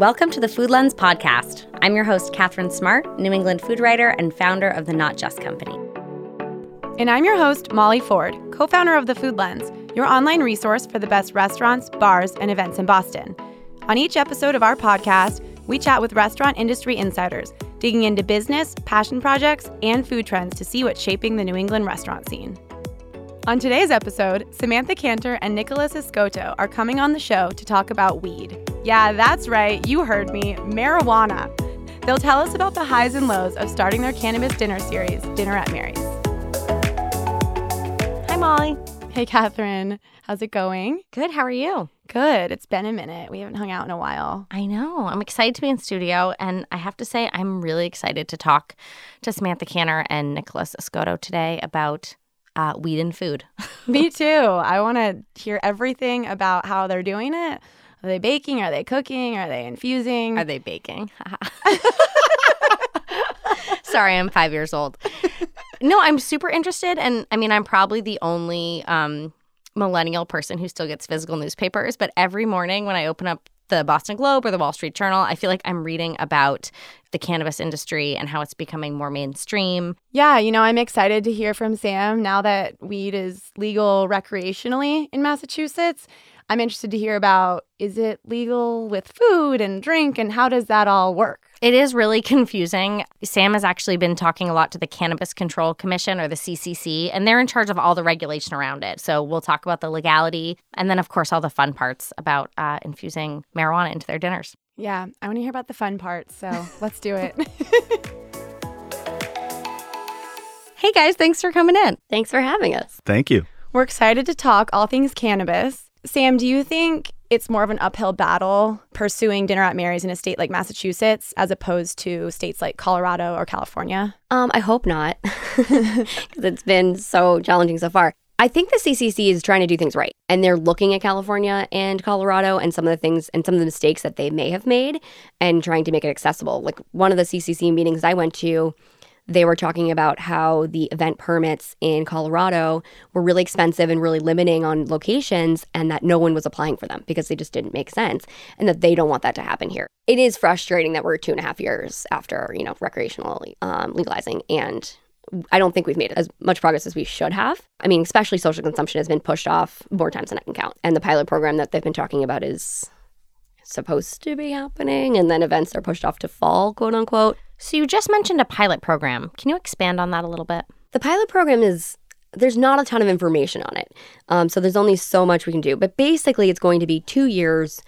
Welcome to the Food Lens podcast. I'm your host, Katherine Smart, New England food writer and founder of the Not Just Company. And I'm your host, Molly Ford, co founder of the Food Lens, your online resource for the best restaurants, bars, and events in Boston. On each episode of our podcast, we chat with restaurant industry insiders, digging into business, passion projects, and food trends to see what's shaping the New England restaurant scene. On today's episode, Samantha Kanter and Nicholas Escoto are coming on the show to talk about weed. Yeah, that's right, you heard me, marijuana. They'll tell us about the highs and lows of starting their cannabis dinner series, Dinner at Mary's. Hi, Molly. Hey, Catherine. How's it going? Good. How are you? Good. It's been a minute. We haven't hung out in a while. I know. I'm excited to be in studio. And I have to say, I'm really excited to talk to Samantha Kanter and Nicholas Escoto today about uh, weed and food. Me too. I want to hear everything about how they're doing it. Are they baking? Are they cooking? Are they infusing? Are they baking? Sorry, I'm five years old. No, I'm super interested. And I mean, I'm probably the only um, millennial person who still gets physical newspapers. But every morning when I open up the Boston Globe or the Wall Street Journal, I feel like I'm reading about the cannabis industry and how it's becoming more mainstream. Yeah, you know, I'm excited to hear from Sam now that weed is legal recreationally in Massachusetts. I'm interested to hear about is it legal with food and drink and how does that all work? It is really confusing. Sam has actually been talking a lot to the Cannabis Control Commission or the CCC, and they're in charge of all the regulation around it. So we'll talk about the legality and then, of course, all the fun parts about uh, infusing marijuana into their dinners. Yeah, I want to hear about the fun parts. So let's do it. hey guys, thanks for coming in. Thanks for having us. Thank you. We're excited to talk all things cannabis. Sam, do you think it's more of an uphill battle pursuing dinner at Mary's in a state like Massachusetts as opposed to states like Colorado or California? Um, I hope not, because it's been so challenging so far. I think the CCC is trying to do things right, and they're looking at California and Colorado and some of the things and some of the mistakes that they may have made, and trying to make it accessible. Like one of the CCC meetings I went to, they were talking about how the event permits in Colorado were really expensive and really limiting on locations, and that no one was applying for them because they just didn't make sense, and that they don't want that to happen here. It is frustrating that we're two and a half years after you know recreational um, legalizing, and I don't think we've made as much progress as we should have. I mean, especially social consumption has been pushed off more times than I can count, and the pilot program that they've been talking about is supposed to be happening, and then events are pushed off to fall, quote unquote. So you just mentioned a pilot program. Can you expand on that a little bit? The pilot program is there's not a ton of information on it, um, so there's only so much we can do. But basically, it's going to be two years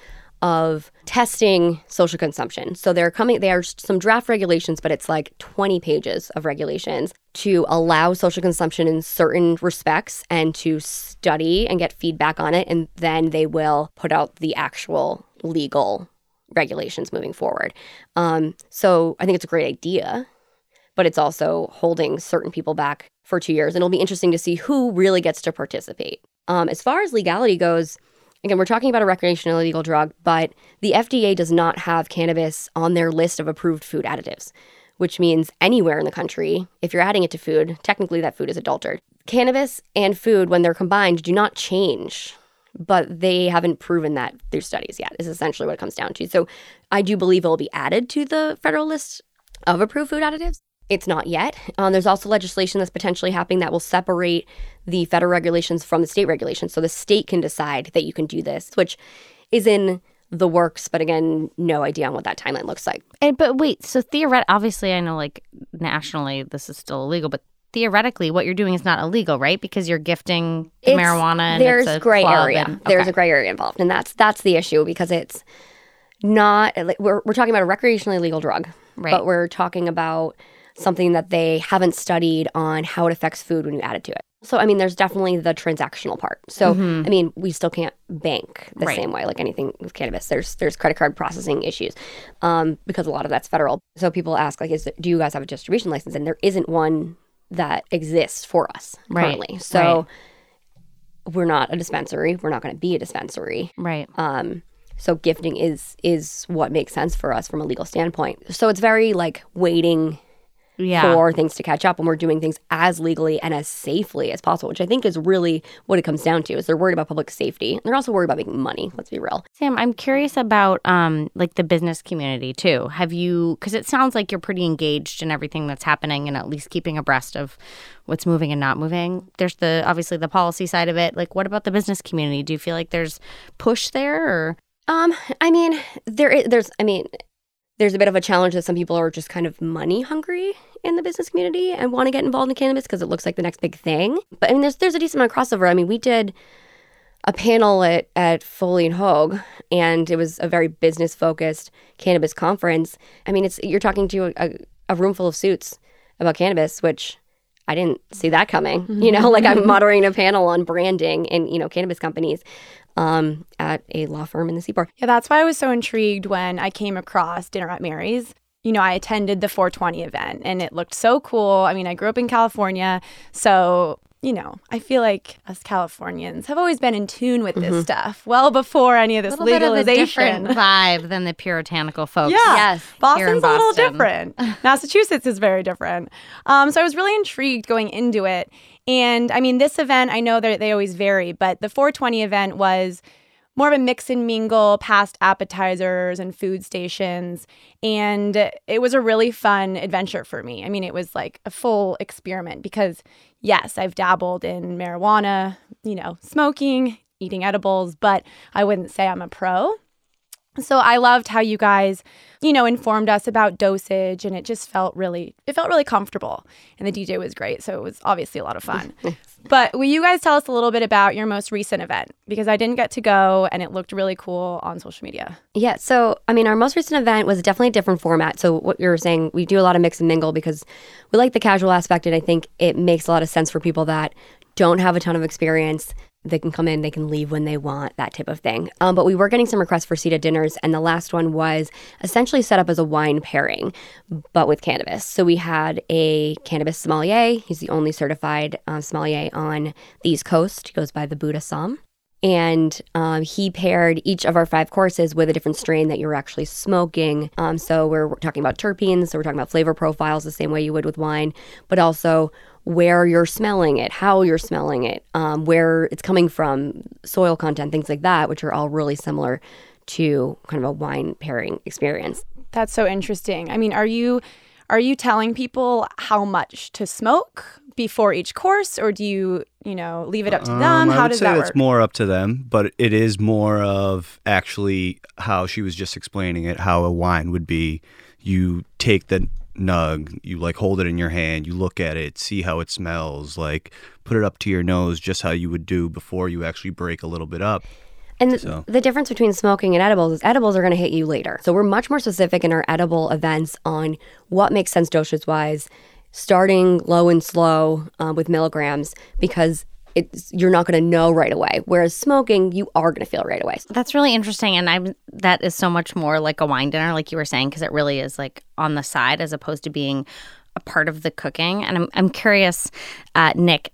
of testing social consumption. So they're coming, there are some draft regulations, but it's like 20 pages of regulations to allow social consumption in certain respects and to study and get feedback on it. And then they will put out the actual legal regulations moving forward. Um, so I think it's a great idea, but it's also holding certain people back for two years. And it'll be interesting to see who really gets to participate. Um, as far as legality goes, again, we're talking about a recreational illegal drug, but the FDA does not have cannabis on their list of approved food additives, which means anywhere in the country, if you're adding it to food, technically that food is adulterated. Cannabis and food, when they're combined, do not change but they haven't proven that through studies yet, is essentially what it comes down to. So I do believe it will be added to the federal list of approved food additives. It's not yet. Um, there's also legislation that's potentially happening that will separate the federal regulations from the state regulations. So the state can decide that you can do this, which is in the works, but again, no idea on what that timeline looks like. And, but wait, so theoretically, obviously, I know like nationally this is still illegal, but theoretically what you're doing is not illegal, right? Because you're gifting the marijuana. And there's it's a gray area. and- There's a gray area involved, and that's that's the issue because it's not like we're we're talking about a recreationally legal drug, Right. but we're talking about something that they haven't studied on how it affects food when you add it to it. So I mean, there's definitely the transactional part. So I mean, we still can't bank the Mm-hmm. Right. same way like anything with cannabis. There's there's credit card processing issues um, because a lot of that's federal. So people ask like, is do you guys have a distribution license? And there isn't one that exists for us Right. currently. So we're not a dispensary. We're not going to be a dispensary. right. Um, so gifting is is what makes sense for us from a legal standpoint. So it's very like waiting Yeah. for things to catch up when we're doing things as legally and as safely as possible, which I think is really what it comes down to. Is they're worried about public safety. They're also worried about making money. Let's be real. Sam, I'm curious about um like the business community too. Have you cuz it sounds like you're pretty engaged in everything that's happening and at least keeping abreast of what's moving and not moving. There's the obviously the policy side of it. Like what about the business community? Do you feel like there's push there or Um, I mean, there is, there's, I mean, there's a bit of a challenge that some people are just kind of money hungry in the business community and want to get involved in cannabis because it looks like the next big thing. But I mean, there's there's a decent amount of crossover. I mean, we did a panel at at Foley and Hoag, and it was a very business focused cannabis conference. I mean, it's you're talking to a, a room full of suits about cannabis, which I didn't see that coming. You know, mm-hmm. like I'm moderating a panel on branding and you know cannabis companies um, at a law firm in the Seaport. Yeah, that's why I was so intrigued when I came across Dinner at Mary's. You know, I attended the 420 event and it looked so cool. I mean, I grew up in California, so you know, I feel like us Californians have always been in tune with this stuff well before any of this little bit of a legalization. different vibe than the puritanical folks? Yeah. Yes. Here in Boston's a little different. Massachusetts is very different. Um, so I was really intrigued going into it. And I mean, this event, I know that they always vary, but the 420 event was more of a mix and mingle past appetizers and food stations. And it was a really fun adventure for me. I mean, it was like a full experiment because, yes, I've dabbled in marijuana, you know, smoking, eating edibles, but I wouldn't say I'm a pro. So I loved how you guys, you know, informed us about dosage and it just felt really it felt really comfortable. And the DJ was great, so it was obviously a lot of fun. but will you guys tell us a little bit about your most recent event because I didn't get to go and it looked really cool on social media. Yeah. So, I mean, our most recent event was definitely a different format. So, what you were saying, we do a lot of mix and mingle because we like the casual aspect. And I think it makes a lot of sense for people that don't have a ton of experience. They can come in, they can leave when they want, that type of thing. Um, but we were getting some requests for seated dinners. And the last one was essentially set up as a wine pairing, but with cannabis. So, we had a cannabis sommelier. He's the only certified uh, sommelier on the East Coast. He goes by the Buddha Som and um, he paired each of our five courses with a different strain that you're actually smoking. Um, so we're, talking about terpenes, so we're talking about flavor profiles the same way you would with wine, but also where you're smelling it, how you're smelling it, um, where it's coming from, soil content, things like that, which are all really similar to kind of a wine pairing experience. That's so interesting. I mean, are you are you telling people how much to smoke before each course or do you, you know, leave it up to them? Um, I how would does say that that's work? more up to them, but it is more of actually how she was just explaining it, how a wine would be. You take the nug, you like hold it in your hand, you look at it, see how it smells, like put it up to your nose just how you would do before you actually break a little bit up. And So- the difference between smoking and edibles is edibles are going to hit you later. So we're much more specific in our edible events on what makes sense dosage wise, starting low and slow uh, with milligrams because it's you're not going to know right away. Whereas smoking, you are going to feel right away. That's really interesting, and I'm that is so much more like a wine dinner, like you were saying, because it really is like on the side as opposed to being a part of the cooking. And I'm I'm curious, uh, Nick,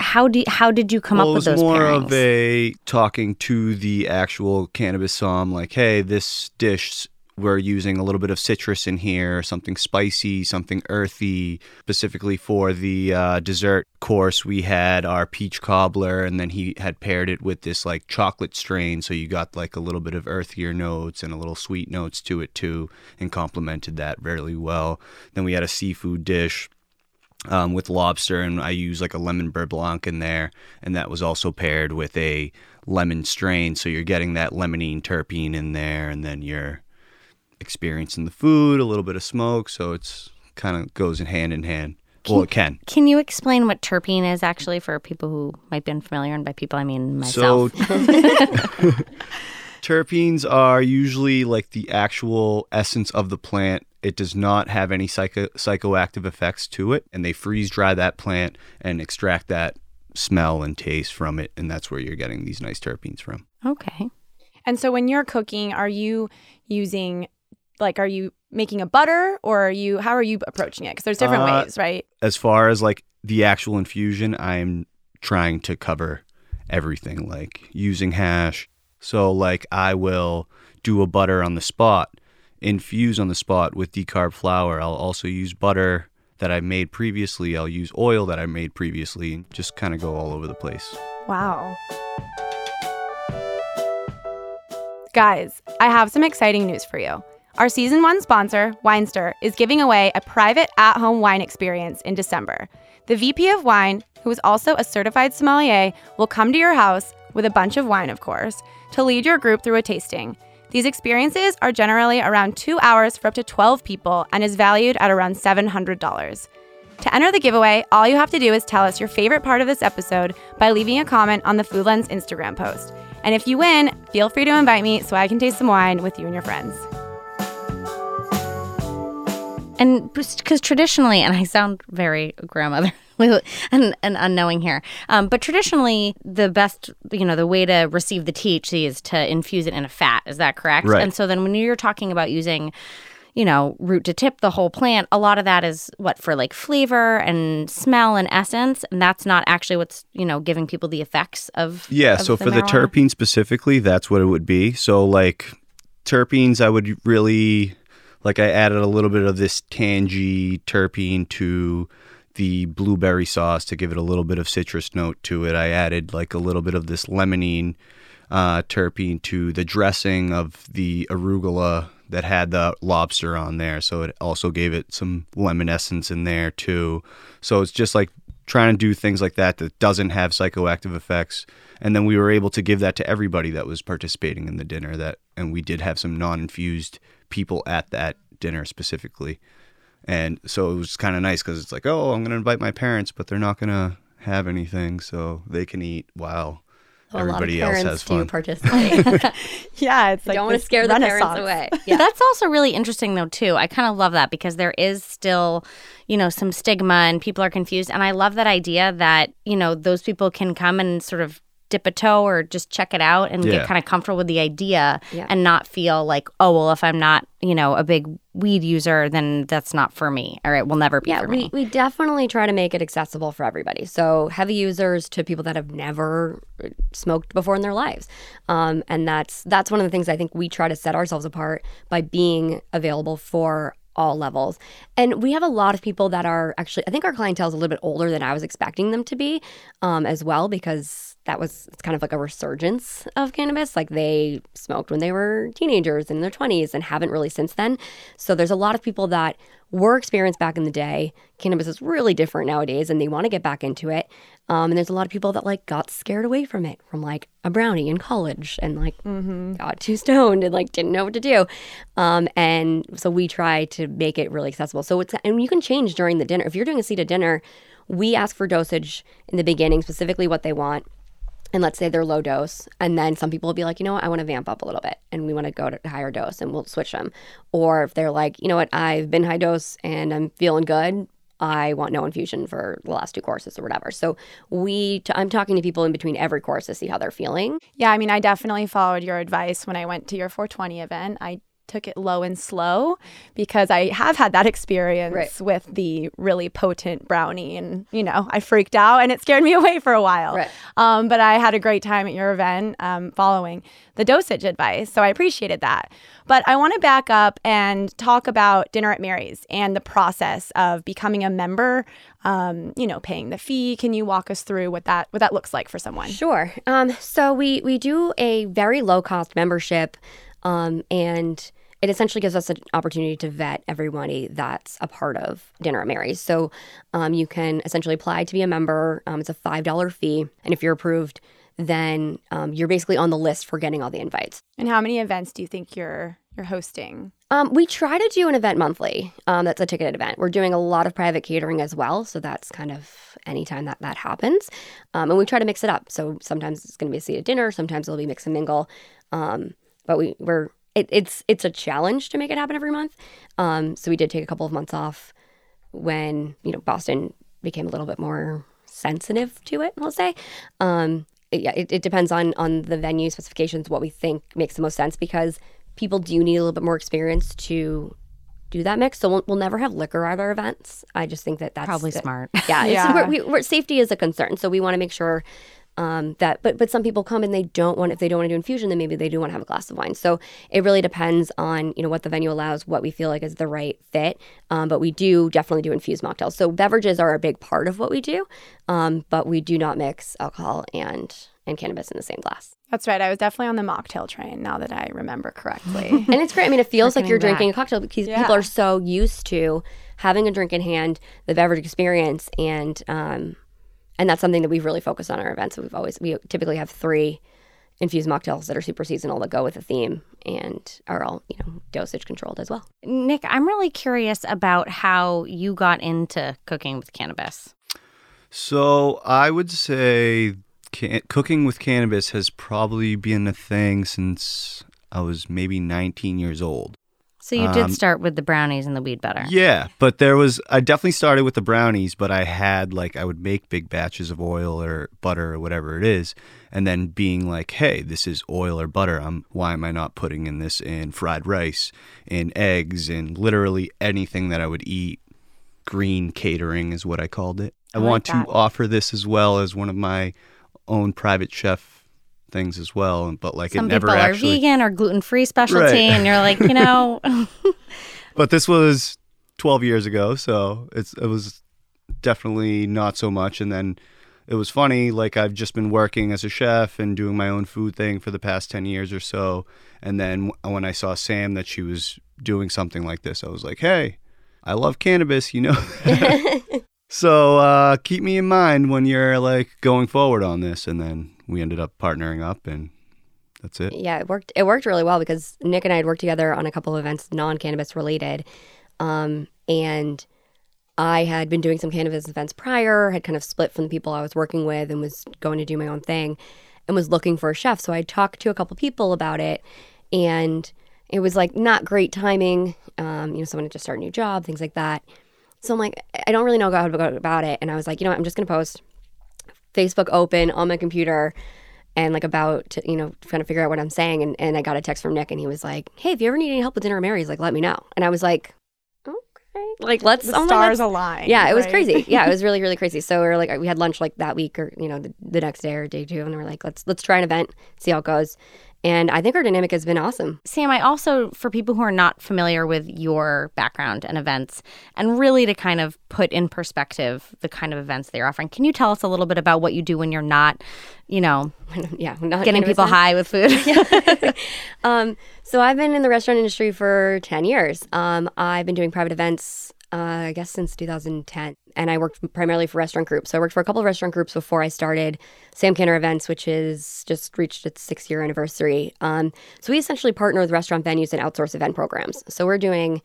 how do how did you come well, up with was those more pairings? of a talking to the actual cannabis som, like, hey, this dish we're using a little bit of citrus in here, something spicy, something earthy. Specifically for the uh, dessert course, we had our peach cobbler, and then he had paired it with this like chocolate strain, so you got like a little bit of earthier notes and a little sweet notes to it too, and complemented that really well. Then we had a seafood dish um, with lobster, and I use like a lemon beurre blanc in there, and that was also paired with a lemon strain. So you're getting that limonene terpene in there, and then you're experiencing the food, a little bit of smoke. So it's kind of goes in hand in hand. Well, it can. Can you explain what terpene is actually for people who might be unfamiliar? And by people, I mean myself. So terpenes are usually like the actual essence of the plant. It does not have any psycho- psychoactive effects to it, and they freeze dry that plant and extract that smell and taste from it, and that's where you're getting these nice terpenes from. okay. And so when you're cooking, are you using like are you making a butter or are you how are you approaching it? Because there's different Uh, ways, right? As far as like the actual infusion, I'm trying to cover everything, like using hash. So like I will do a butter on the spot infuse on the spot with decarb flower. I'll also use butter that I made previously. I'll use oil that I made previously and just kind of go all over the place. Wow. Guys, I have some exciting news for you. Our season one sponsor, Winestyr, is giving away a private at home wine experience in December. The VP of Wine, who is also a certified sommelier, will come to your house with a bunch of wine, of course, to lead your group through a tasting. These experiences are generally around two hours for up to 12 people and is valued at around $700. To enter the giveaway, all you have to do is tell us your favorite part of this episode by leaving a comment on the Foodlens Instagram post. And if you win, feel free to invite me so I can taste some wine with you and your friends. And because traditionally, and I sound very grandmother and, and unknowing here, um, but traditionally, the best, you know, the way to receive the THC is to infuse it in a fat. Is that correct? Right. And so then when you're talking about using, you know, root to tip the whole plant, a lot of that is what for like flavor and smell and essence. And that's not actually what's, you know, giving people the effects of. Yeah, of so for the terpene specifically, that's what it would be. So like terpenes, I would really like I added a little bit of this tangy terpene to the blueberry sauce to give it a little bit of citrus note to it. I added like a little bit of this limonene uh, terpene to the dressing of the arugula that had the lobster on there. So it also gave it some lemon essence in there too. So it's just like trying to do things like that that doesn't have psychoactive effects. And then we were able to give that to everybody that was participating in the dinner. That and we did have some non-infused people at that dinner specifically. And so it was kind of nice because it's like, oh, I'm going to invite my parents, but they're not going to have anything, so they can eat while everybody lot of else parents has do fun. participate. Yeah, it's like Don't want to scare the parents away. Yeah. That's also really interesting, though, too. I kind of love that because there is still, you know, some stigma and people are confused. And I love that idea that, you know, those people can come and sort of dip a toe or just check it out and Yeah. get kind of comfortable with the idea Yeah. and not feel like, oh, well, if I'm not, you know, a big weed user, then that's not for me. or it will never be Yeah, for we, me. we definitely try to make it accessible for everybody. So heavy users to people that have never smoked before in their lives, um, and that's that's one of the things I think we try to set ourselves apart by being available for all levels. And we have a lot of people that are actually I think our clientele is a little bit older than I was expecting them to be, um, as well because that was it's kind of like a resurgence of cannabis. Like they smoked when they were teenagers in their 20s and haven't really since then. So there's a lot of people that were experienced back in the day. Cannabis is really different nowadays and they want to get back into it. Um, and there's a lot of people that like got scared away from it from like a brownie in college and like got too stoned and like didn't know what to do. Um, and so we try to make it really accessible. So it's, and you can change during the dinner. If you're doing a seated dinner, we ask for dosage in the beginning, specifically what they want and let's say they're low dose and then some people will be like you know what? I want to vamp up a little bit and we want to go to higher dose and we'll switch them. Or if they're like you know what? I've been high dose and i'm feeling good. I want no infusion for the last two courses or whatever. So we t- i'm talking to people in between every course to see how they're feeling. Yeah, I mean, I definitely followed your advice when I went to your 420 event. I took it low and slow because I have had that experience Right. with the really potent brownie, and you know, I freaked out and it scared me away for a while. Right. Um, but I had a great time at your event um, following the dosage advice, so I appreciated that. But I want to back up and talk about Dinner at Mary's and the process of becoming a member. Um, you know, paying the fee. Can you walk us through what that what that looks like for someone? Sure. Um, so we we do a very low cost membership, um, and it essentially gives us an opportunity to vet everybody that's a part of Dinner at Mary's. So um, you can essentially apply to be a member. Um, it's a five dollar fee, and if you're approved, then um, you're basically on the list for getting all the invites. And how many events do you think you're you're hosting? Um, we try to do an event monthly. Um, that's a ticketed event. We're doing a lot of private catering as well, so that's kind of anytime that that happens. Um, and we try to mix it up. So sometimes it's going to be a seated dinner, sometimes it'll be mix and mingle. Um, but we we're it, it's it's a challenge to make it happen every month. Um, so we did take a couple of months off when you know Boston became a little bit more sensitive to it. I'll say. Um, it- yeah, it, it depends on on the venue specifications, what we think makes the most sense because people do need a little bit more experience to do that mix. So we'll, we'll never have liquor at our events. I just think that that's Probably the- smart. Yeah, Yeah. It's, we're, we, we're, safety is a concern, so we want to make sure Um, that but but some people come and they don't want if they don't want to do infusion then maybe they do want to have a glass of wine so it really depends on you know what the venue allows what we feel like is the right fit um, but we do definitely do infused mocktails so beverages are a big part of what we do um, but we do not mix alcohol and and cannabis in the same glass That's right. I was definitely on the mocktail train now that I remember correctly. and it's great. I mean, it feels like you're drinking a cocktail because Yeah. people are so used to having a drink in hand, the beverage experience, and um, and that's something that we've really focused on our events. We've always we typically have three infused mocktails that are super seasonal that go with the theme and are all you know dosage controlled as well. Nick, I'm really curious about how you got into cooking with cannabis. So I would say can- cooking with cannabis has probably been a thing since I was maybe 19 years old. So you did Um, start with the brownies and the weed butter. Yeah, but there was I definitely started with the brownies, but I had like I would make big batches of oil or butter or whatever it is, and then being like, "Hey, this is oil or butter. I'm why am I not putting in this in fried rice, in eggs, in literally anything that I would eat?" Green catering is what I called it. I, I like want that. to offer this as well as one of my own private chef things as well, but like Some it never people actually are vegan or gluten free specialty, Right. and you're like, you know, but this was 12 years ago so it's it was definitely not so much and then it was funny like i've just been working as a chef and doing my own food thing for the past 10 years or so and then when i saw sam that she was doing something like this i was like hey i love cannabis you know so uh, keep me in mind when you're like going forward on this and then we ended up partnering up and that's it Yeah, it worked. It worked really well because Nick and I had worked together on a couple of events, non-cannabis related, um, and I had been doing some cannabis events prior. Had kind of split from the people I was working with and was going to do my own thing, and was looking for a chef. So I talked to a couple people about it, and it was like not great timing. Um, you know, someone had just started a new job, things like that. So I'm like, I don't really know how to go about it, and I was like, you know, what, I'm just gonna post Facebook open on my computer and like about to, you know, trying to figure out what I'm saying. And, and I got a text from Nick and he was like, Hey, if you ever need any help with dinner at Mary's, like let me know. And I was like, Okay. Like let's the oh stars align. Yeah, it was right? crazy. Yeah, it was really, really crazy. So we were like we had lunch like that week or, you know, the, the next day or day two and we are like, let's let's try an event, see how it goes. And I think our dynamic has been awesome. Sam, I also, for people who are not familiar with your background and events, and really to kind of put in perspective the kind of events that you're offering, can you tell us a little bit about what you do when you're not, you know, yeah, not getting people high with food? um, so I've been in the restaurant industry for 10 years. Um, I've been doing private events, uh, I guess, since 2010. And I worked primarily for restaurant groups. So I worked for a couple of restaurant groups before I started Sam Kanter Events, which is just reached its six year anniversary. Um, so we essentially partner with restaurant venues and outsource event programs. So we're doing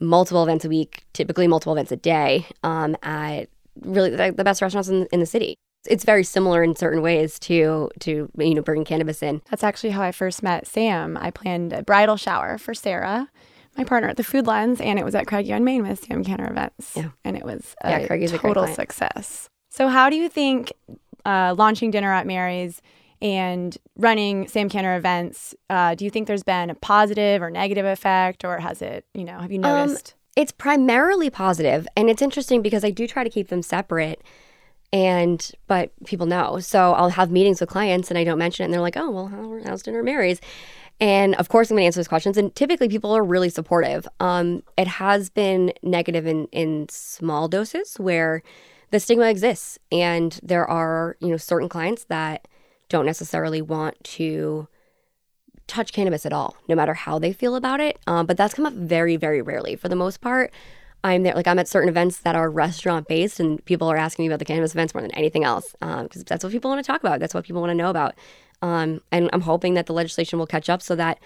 multiple events a week, typically multiple events a day um, at really the, the best restaurants in, in the city. It's very similar in certain ways to to you know bringing cannabis in. That's actually how I first met Sam. I planned a bridal shower for Sarah, my partner at the Food Lens, and it was at Craigie on Main with Sam Kanter Events. Yeah. And it was Yeah, a Craigie's a great total client. success. So, how do you think uh, launching Dinner at Mary's and running Sam Canner Events, uh, do you think there's been a positive or negative effect, or has it, you know, have you Um, noticed? It's primarily positive, and it's interesting because I do try to keep them separate. And but people know, so I'll have meetings with clients, and I don't mention it, and they're like, "Oh, well, how, how's dinner Mary's?" And of course, I'm going to answer those questions. And typically, people are really supportive. Um, it has been negative in in small doses where the stigma exists, and there are you know certain clients that don't necessarily want to touch cannabis at all, no matter how they feel about it. Um, but that's come up very, very rarely. For the most part, I'm there, like I'm at certain events that are restaurant based, and people are asking me about the cannabis events more than anything else, because that's what people want to talk about. That's what people want to know about. Um, and I'm hoping that the legislation will catch up so that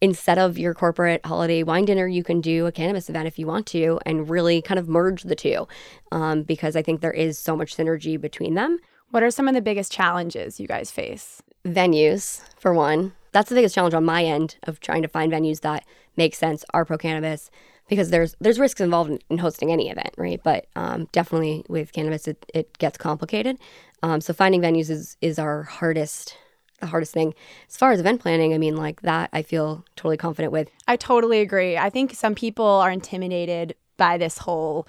instead of your corporate holiday wine dinner, you can do a cannabis event if you want to, and really kind of merge the two, um, because I think there is so much synergy between them. What are some of the biggest challenges you guys face? venues for one that's the biggest challenge on my end of trying to find venues that make sense are pro cannabis because there's there's risks involved in, in hosting any event right but um, definitely with cannabis it, it gets complicated um, so finding venues is is our hardest the hardest thing as far as event planning i mean like that i feel totally confident with I totally agree. I think some people are intimidated by this whole,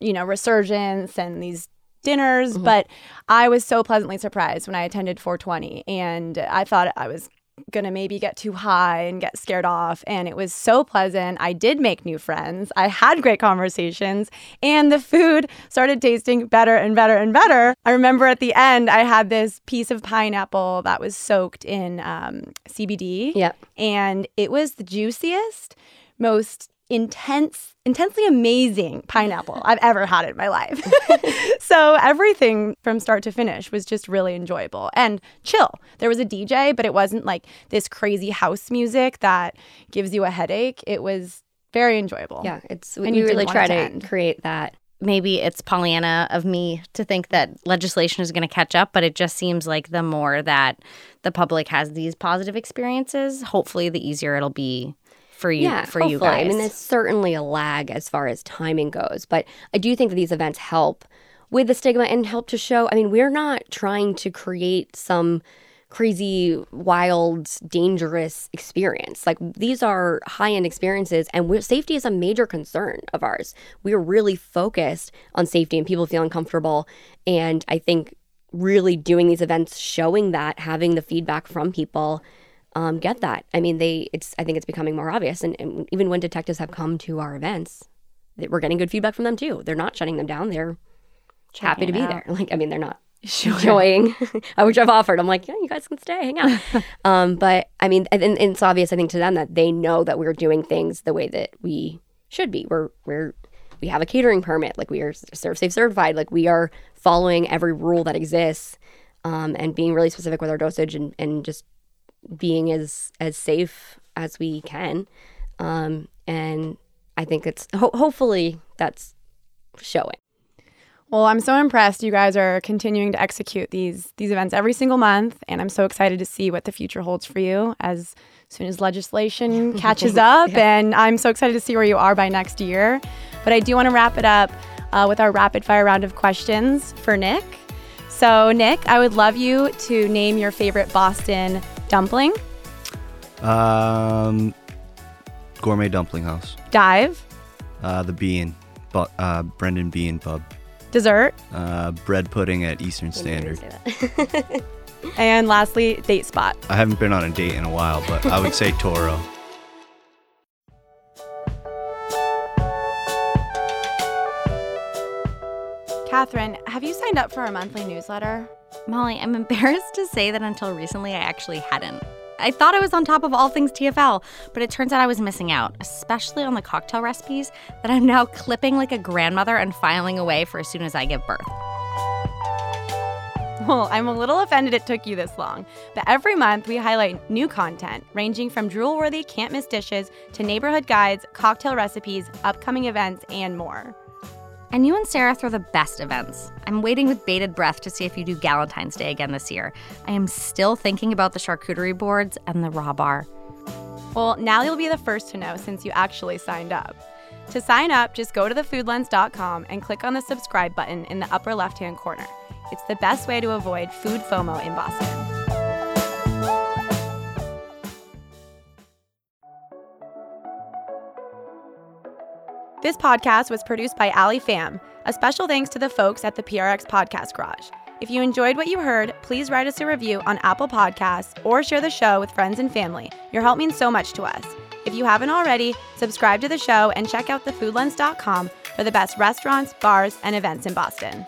you know, resurgence and these dinners, mm-hmm. but I was so pleasantly surprised when I attended 420 and I thought I was gonna maybe get too high and get scared off. And it was so pleasant. I did make new friends. I had great conversations, and the food started tasting better and better and better. I remember at the end, I had this piece of pineapple that was soaked in um, CBD. Yeah. And it was the juiciest, most intense, intensely amazing pineapple I've ever had in my life. so everything from start to finish was just really enjoyable and chill. There was a DJ, but it wasn't like this crazy house music that gives you a headache. It was very enjoyable. Yeah, it's and we really try to, to create that. Maybe it's Pollyanna of me to think that legislation is going to catch up, but it just seems like the more that the public has these positive experiences, hopefully the easier it'll be for you yeah, for hopefully. you guys. I mean, there's certainly a lag as far as timing goes, but I do think that these events help with the stigma and help to show. I mean, we're not trying to create some crazy, wild, dangerous experience. Like these are high end experiences, and safety is a major concern of ours. We are really focused on safety and people feeling comfortable. And I think really doing these events, showing that, having the feedback from people um, get that. I mean, they it's I think it's becoming more obvious, and, and even when detectives have come to our events, we're getting good feedback from them too. They're not shutting them down. They're Checking happy to be out. there. Like I mean, they're not sure. enjoying, which I've offered. I'm like, yeah, you guys can stay, hang out. um, but I mean, and, and it's obvious I think to them that they know that we're doing things the way that we should be. We're we're we have a catering permit, like we are serve safe certified, like we are following every rule that exists, um, and being really specific with our dosage and and just being as as safe as we can. Um, and I think it's ho- hopefully that's showing. Well, I'm so impressed. You guys are continuing to execute these these events every single month, and I'm so excited to see what the future holds for you as soon as legislation catches up. yeah. And I'm so excited to see where you are by next year. But I do want to wrap it up uh, with our rapid fire round of questions for Nick. So, Nick, I would love you to name your favorite Boston Dumpling. Um, Gourmet Dumpling House. Dive. Uh, the Bean, but uh, Brendan Behan Pub. Dessert. Uh, bread pudding at Eastern Standard. and lastly, date spot. I haven't been on a date in a while, but I would say Toro. Catherine, have you signed up for our monthly newsletter? Molly, I'm embarrassed to say that until recently I actually hadn't. I thought I was on top of all things TFL, but it turns out I was missing out, especially on the cocktail recipes that I'm now clipping like a grandmother and filing away for as soon as I give birth. Well, I'm a little offended it took you this long, but every month we highlight new content ranging from drool worthy can't miss dishes to neighborhood guides, cocktail recipes, upcoming events, and more. And you and Sarah throw the best events. I'm waiting with bated breath to see if you do Galentine's Day again this year. I am still thinking about the charcuterie boards and the raw bar. Well, now you'll be the first to know since you actually signed up. To sign up, just go to thefoodlens.com and click on the subscribe button in the upper left hand corner. It's the best way to avoid food FOMO in Boston. This podcast was produced by Ali Pham. A special thanks to the folks at the PRX Podcast Garage. If you enjoyed what you heard, please write us a review on Apple Podcasts or share the show with friends and family. Your help means so much to us. If you haven't already, subscribe to the show and check out thefoodlens.com for the best restaurants, bars, and events in Boston.